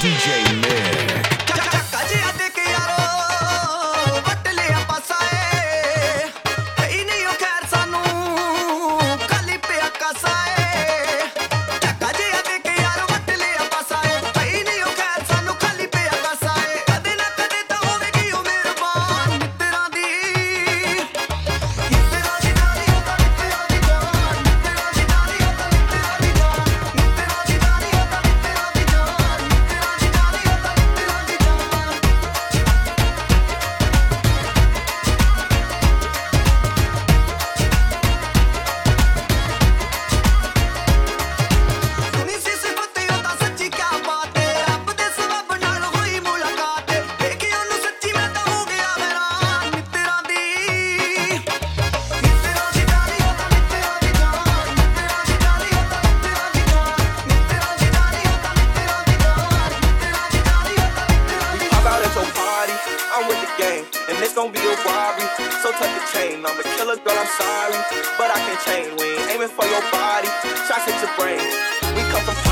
DJ Mick. Tell girl I'm sorry, but I can't change. We ain't aiming for your body, try to hit your brain. We come from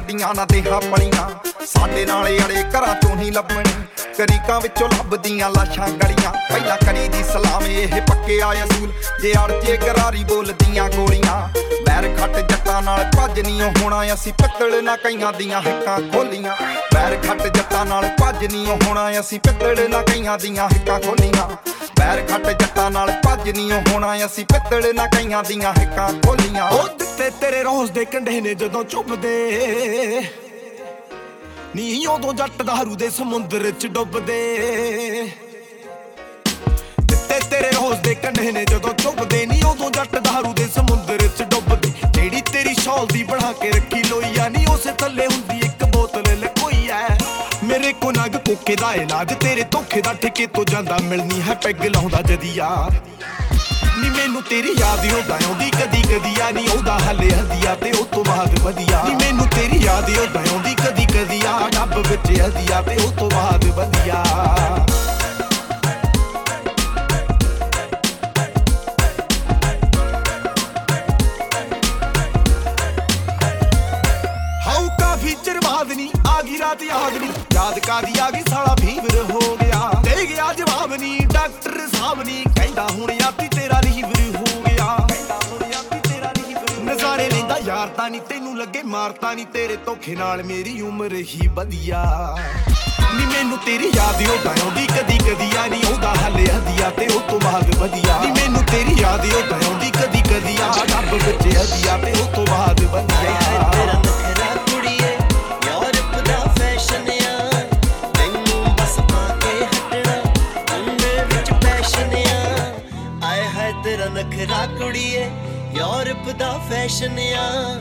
ਦੀਆਂ ਨਾ ਦੇਹਾਂ ਪਲੀਆਂ ਸਾਡੇ ਨਾਲ ਅੜੇ ਘਰਾਂ ਚੋਂ ਨਹੀਂ ਲੱਭਣੀ। ਕਰੀਕਾਂ ਵਿੱਚੋਂ ਲੱਭਦੀਆਂ ਲਾਸ਼ਾਂ ਗੜੀਆਂ ਪਹਿਲਾਂ ਕਰੀ ਦੀ ਸਲਾਮ ਇਹ ਪੱਕੇ ਆ ਅਸੂਲ। ਜੇ ਅੜਚੇ ਕਰਾਰੀ ਬੋਲਦੀਆਂ ਗੋਲੀਆਂ। ਬੈਰ ਖੱਟ ਜੱਟਾਂ ਨਾਲ ਭੱਜ ਨਹੀਂ ਹੋਣਾ, ਅਸੀਂ ਪਿੱਤਲ ਨਾ ਕਈਆਂ ਦੀਆਂ ਹਿੱਕਾਂ ਖੋਲੀਆਂ। ਬੈਰ ਖੱਟ ਜੱਟਾਂ ਨਾਲ ਭੱਜ ਨਹੀਂ ਹੋਣਾ, ਅਸੀਂ ਪਿੱਤਲ ਨਾ ਕਈਆਂ ਦੀਆਂ ਹਿੱਕਾਂ ਖੋਲੀਆਂ। ਬੈਰ ਖੱਟ ਜੱਟਾਂ ਨਾਲ ਭੱਜ ਨਹੀਂ ਹੋਣਾ, ਅਸੀਂ ਪਿੱਤਲ ਨਾ ਕਈਆਂ ਦੀਆਂ ਹਿੱਕਾਂ ਖੋਲੀਆਂ। ਉਹ ਦਿੱਤੇ ਤੇਰੇ ਰੋਜ਼ ਦੇ ਕੰਢੇ ਨੇ ਜਦੋਂ ਚੁੱਭਦੇ ਨੀ ਉਦੋਂ ਜੱਟ ਦਾਰੂ ਦੇ ਸਮੁੰਦਰ ਚ ਡੁੱਬਦੇ। ਦਿੱਤੇ ਤੇਰੇ ਰੋਜ਼ ਦੇ ਕੰਢੇ ਨੇ ਜਦੋਂ ਚੁੱਭਦੇ, ਨੀ ਉਦੋਂ ਜੱਟ ਦਾਰੂ ਦੇ ਸਮੁੰਦਰ ਚ ਡੁੱਬਦੇ। ਜਿਹੜੀ ਤੇਰੀ ਸ਼ੌਲ ਦੀ ਬਣਾ ਕੇ ਰੱਖੀ ਲੋਈ ਆ, ਨੀ ਉਸੇ ਥੱਲੇ ਹੁੰਦੀ ਇੱਕ ਬੋਤਲ ਲਕੋਈ ਐ ਮੇਰੇ ਕੋ ਨਗ ਕੋਕੇ ਦਾ ਇਲਾਜ, ਤੇਰੇ ਧੋਖੇ ਦਾ ਠੇਕੇ ਤੋਂ ਜਾਂਦਾ ਮਿਲਣੀ ਹੈ ਪੈਗ ਲਾਉਂਦਾ ਜਦੀਆ। ਨੀ ਮੈਨੂੰ ਤੇਰੀ ਯਾਦ ਉਹਦਾ ਆਉਂਦੀ, ਕਦੀ ਕਦੀ ਆ ਨੀ ਉਹਦਾ ਹੱਲੇ ਹਦੀਆ ਤੇ ਉਹ ਤੋਂ ਬਾਅਦ ਵਧੀਆ। ਨੀ ਮੈਨੂੰ ਤੇਰੀ ਯਾਦ ਉਹਦਾ ਆਉਂਦੀ, ਕਦੀ ਕਦੀ ਆ ਡੱਬ ਵਿੱਚ ਹਦੀਆ ਤੇ ਉਹ ਤੋਂ ਬਾਅਦ ਵਧੀਆ। ਯਾਦ ਨਹੀਂ ਆ ਗਈ ਰਾਤ ਯਾਦ ਨਹੀਂ ਯਾਦ ਕਾਦੀ ਆ ਗਈ ਸਾਲਾ ਫੀਵਰ ਹੋ ਗਿਆ। ਦੇ ਗਿਆ ਜਵਾਬ ਨਹੀਂ ਡਾਕਟਰ ਸਾਹਿਬ ਨਹੀਂ ਕਹਿੰਦਾ ਹੁਣ ਯਾਤੀ ਤੇਰਾ ਲੀਵਰ ਹੋ ਗਿਆ। ਕਹਿੰਦਾ ਹੁਣ ਯਾਤੀ ਤੇਰਾ ਲੀਵਰ ਨਜ਼ਾਰੇ ਲੈਂਦਾ ਯਾਰ ਤਾਂ ਨਹੀਂ ਤੈਨੂੰ ਲੱਗੇ ਮਾਰਤਾ ਨਹੀਂ ਤੇਰੇ ਧੋਖੇ ਨਾਲ ਮੇਰੀ ਉਮਰ ਹੀ ਵਧੀਆ। ਨੀ ਮੈਨੂੰ ਤੇਰੀ ਯਾਦ ਹੀ ਉਦਾਂ ਆਉਂਦੀ ਕਦੀ ਕਦੀ ਆ ਨਹੀਂ ਆਉਂਦਾ ਹੱਲੇ ਹਦੀਆ ਤੇ ਉਹ ਤੋਂ ਬਾਅਦ ਵਧੀਆ। ਨੀ ਮੈਨੂੰ ਤੇਰੀ ਯਾਦ ਹੀ ਉਦਾਂ ਆਉਂਦੀ ਕਦੀ ਕਦੀ ਆ ਰੱਬ ਵਿੱਚ ਹਦੀਆ ਤੇ ਉਹ ਤੋਂ ਬਾਅਦ ਵਧੀਆ। ਤੇਰਾ ਨਖਰਾ ਦਾ ਨਖਰਾ ਕੁੜੀਏ, ਯੂਰਪ ਦਾ ਫੈਸ਼ਨ ਆ।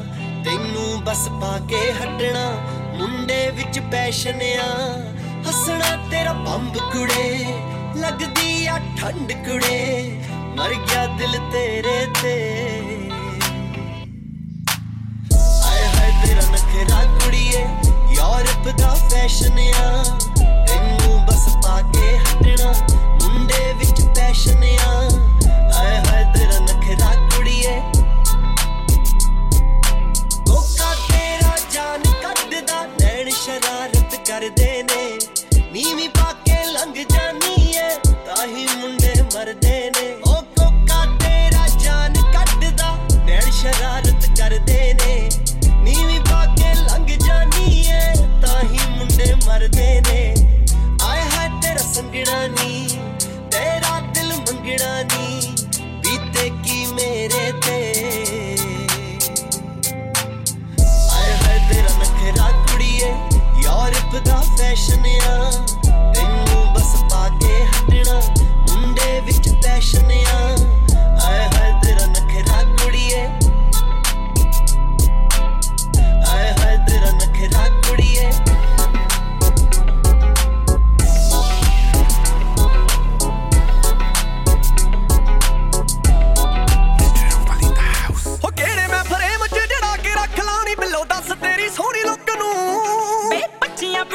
ਤੈਨੂੰ ਬਸ ਪਾ ਕੇ ਹਟਣਾ, ਮੁੰਡੇ ਵਿੱਚ ਪੈਸ਼ਨ ਆ। ਹੱਸਣਾ ਤੇਰਾ ਬੰਬ ਕੁੜੇ, ਲੱਗਦੀ ਆ ਠੰਡ ਕੁੜੇ, ਮਰ ਗਿਆ ਦਿਲ ਤੇਰੇ ਤੇ। ਆਏ ਹਾਏ ਤੇਰਾ ਨਖਰਾ ਕੁੜੀਏ, ਯੂਰਪ ਦਾ ਫੈਸ਼ਨ ਆ। ਤੈਨੂੰ ਬਸ ਪਾ ਕੇ ਹਟਣਾ, ਮੁੰਡੇ ਵਿੱਚ ਪੈਸ਼ਨ ਆ। ਕਰਦੇ ਨੇ। ਨੀਵੀਂ ਪਾ ਕੇ ਲੰਘ ਜਾਨੀ ਐ ਤਾਂ ਹੀ ਮੁੰਡੇ ਮਰਦੇ ਨੇ। ਉਹ ਕੋਕਾ ਤੇਰਾ ਜਾਨ ਕੱਢਦਾ, ਨੈਣ ਸ਼ਰਾਰਤ ਕਰਦੇ ਨੇ। ਨੀਵੀਂ ਪਾ ਕੇ ਲੰਘ ਜਾਨੀ ਐ ਤਾਂ ਹੀ ਮੁੰਡੇ ਮਰਦੇ ਨੇ। ਆਏ ਹੈ ਤੇਰਾ ਸੰਗਣਾ ਨੀ।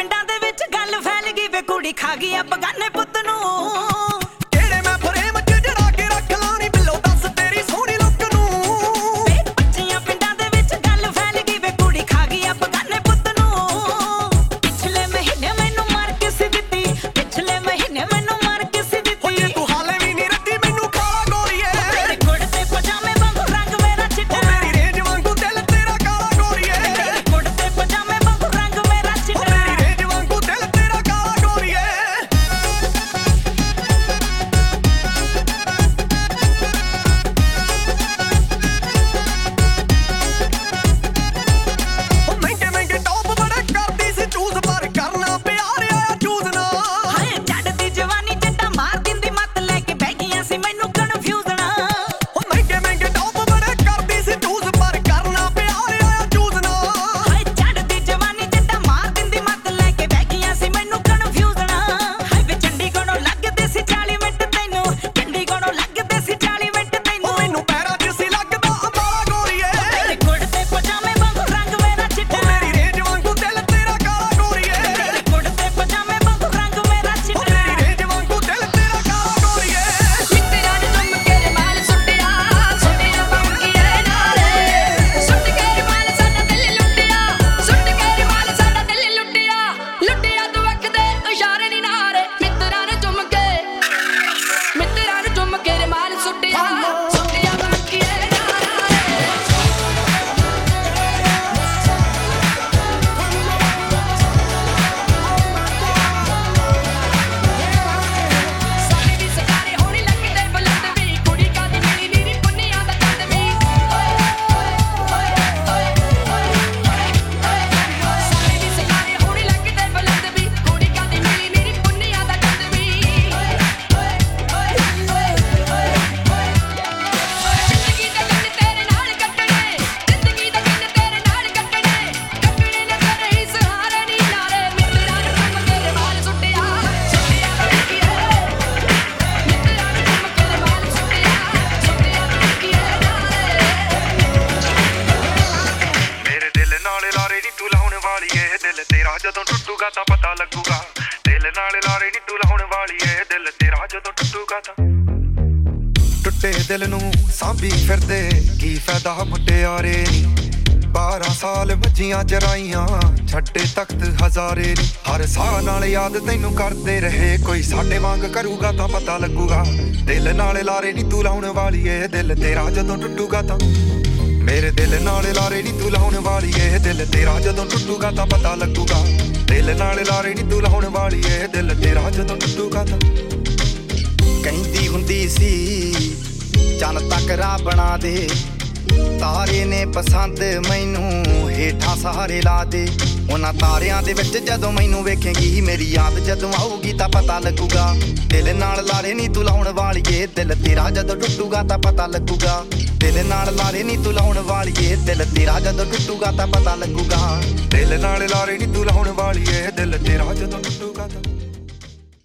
ਪਿੰਡਾਂ ਦੇ ਵਿੱਚ ਗੱਲ ਫੈਲ ਗਈ ਵੇ ਕੁੜੀ ਖਾ ਗਈ ਆ ਬਗਾਨਾ ਜ਼ਿਆਦਾ। ਟੁੱਟੇ ਦਿਲ ਨੂੰ ਸਾਂਭੀ ਫਿਰਦੇ, ਕੀ ਫਾਇਦਾ ਮੁਟਿਆਰੇ 12 ਸਾਲ ਵੱਜੀਆਂ ਚਰਾਈਆਂ, ਛੱਡੇ ਤਖਤ ਹਜ਼ਾਰੇ ਹਰ ਸਾਹ ਨਾਲ ਯਾਦ ਤੈਨੂੰ ਕਰਦੇ ਰਹੇ, ਕੋਈ ਸਾਡੇ ਵਾਂਗ ਕਰੂਗਾ ਤਾਂ ਪਤਾ ਲੱਗੂਗਾ। ਦਿਲ ਨਾਲ ਲਾਰੇ ਨਹੀਂ ਤੂੰ ਲਾਉਣ ਵਾਲੀ ਏ, ਦਿਲ ਤੇਰਾ ਜਦੋਂ ਟੁੱਟੂਗਾ ਤਾਂ। ਮੇਰੇ ਦਿਲ ਨਾਲ ਲਾਰੇ ਨਹੀਂ ਤੂੰ ਲਾਉਣ ਵਾਲੀ ਏ, ਦਿਲ ਤੇਰਾ ਜਦੋਂ ਟੁੱਟੂਗਾ ਤਾਂ ਪਤਾ ਲੱਗੂਗਾ। ਦਿਲ ਨਾਲ ਲਾਰੇ ਨਹੀਂ ਤੂੰ ਲਾਉਣ ਵਾਲੀ ਏ, ਦਿਲ ਤੇਰਾ ਜਦੋਂ ਟੁੱਟੂਗਾ ਤਾਂ। ਕਹਿੰਦੀ ਹੁੰਦੀ ਸੀ ਚੰਨ ਤਕਰਾ ਬਣਾ ਦੇ। ਤਾਰੇ ਨੇ ਪਸੰਦ ਮੈਨੂੰ ਹੇਠਾਂ ਸਹਾਰੇ ਲਾ ਦੇ। ਉਹਨਾਂ ਤਾਰਿਆਂ ਦੇ ਵਿੱਚ ਜਦੋਂ ਮੈਨੂੰ ਵੇਖੇਗੀ, ਮੇਰੀ ਯਾਦ ਜਦੋਂ ਆਊਗੀ ਤਾਂ ਪਤਾ ਲੱਗੂਗਾ। ਦਿਲ ਨਾਲ ਲਾਰੇ ਨਹੀਂ ਤੂੰ ਲਾਉਣ ਵਾਲੀਏ, ਦਿਲ ਤੇਰਾ ਜਦੋਂ ਟੁੱਟੂਗਾ ਤਾਂ ਪਤਾ ਲੱਗੂਗਾ। ਦਿਲ ਨਾਲ ਲਾਰੇ ਨਹੀਂ ਤੂੰ ਲਾਉਣ ਵਾਲੀਏ, ਦਿਲ ਤੇਰਾ ਜਦੋਂ ਟੁੱਟੂਗਾ ਤਾਂ ਪਤਾ ਲੱਗੂਗਾ। ਦਿਲ ਨਾਲ ਲਾਰੇ ਨਹੀਂ ਤੂੰ ਲਾਉਣ ਵਾਲੀਏ, ਦਿਲ ਤੇਰਾ ਜਦੋਂ ਟੁੱਟੂਗਾ ਤਾਂ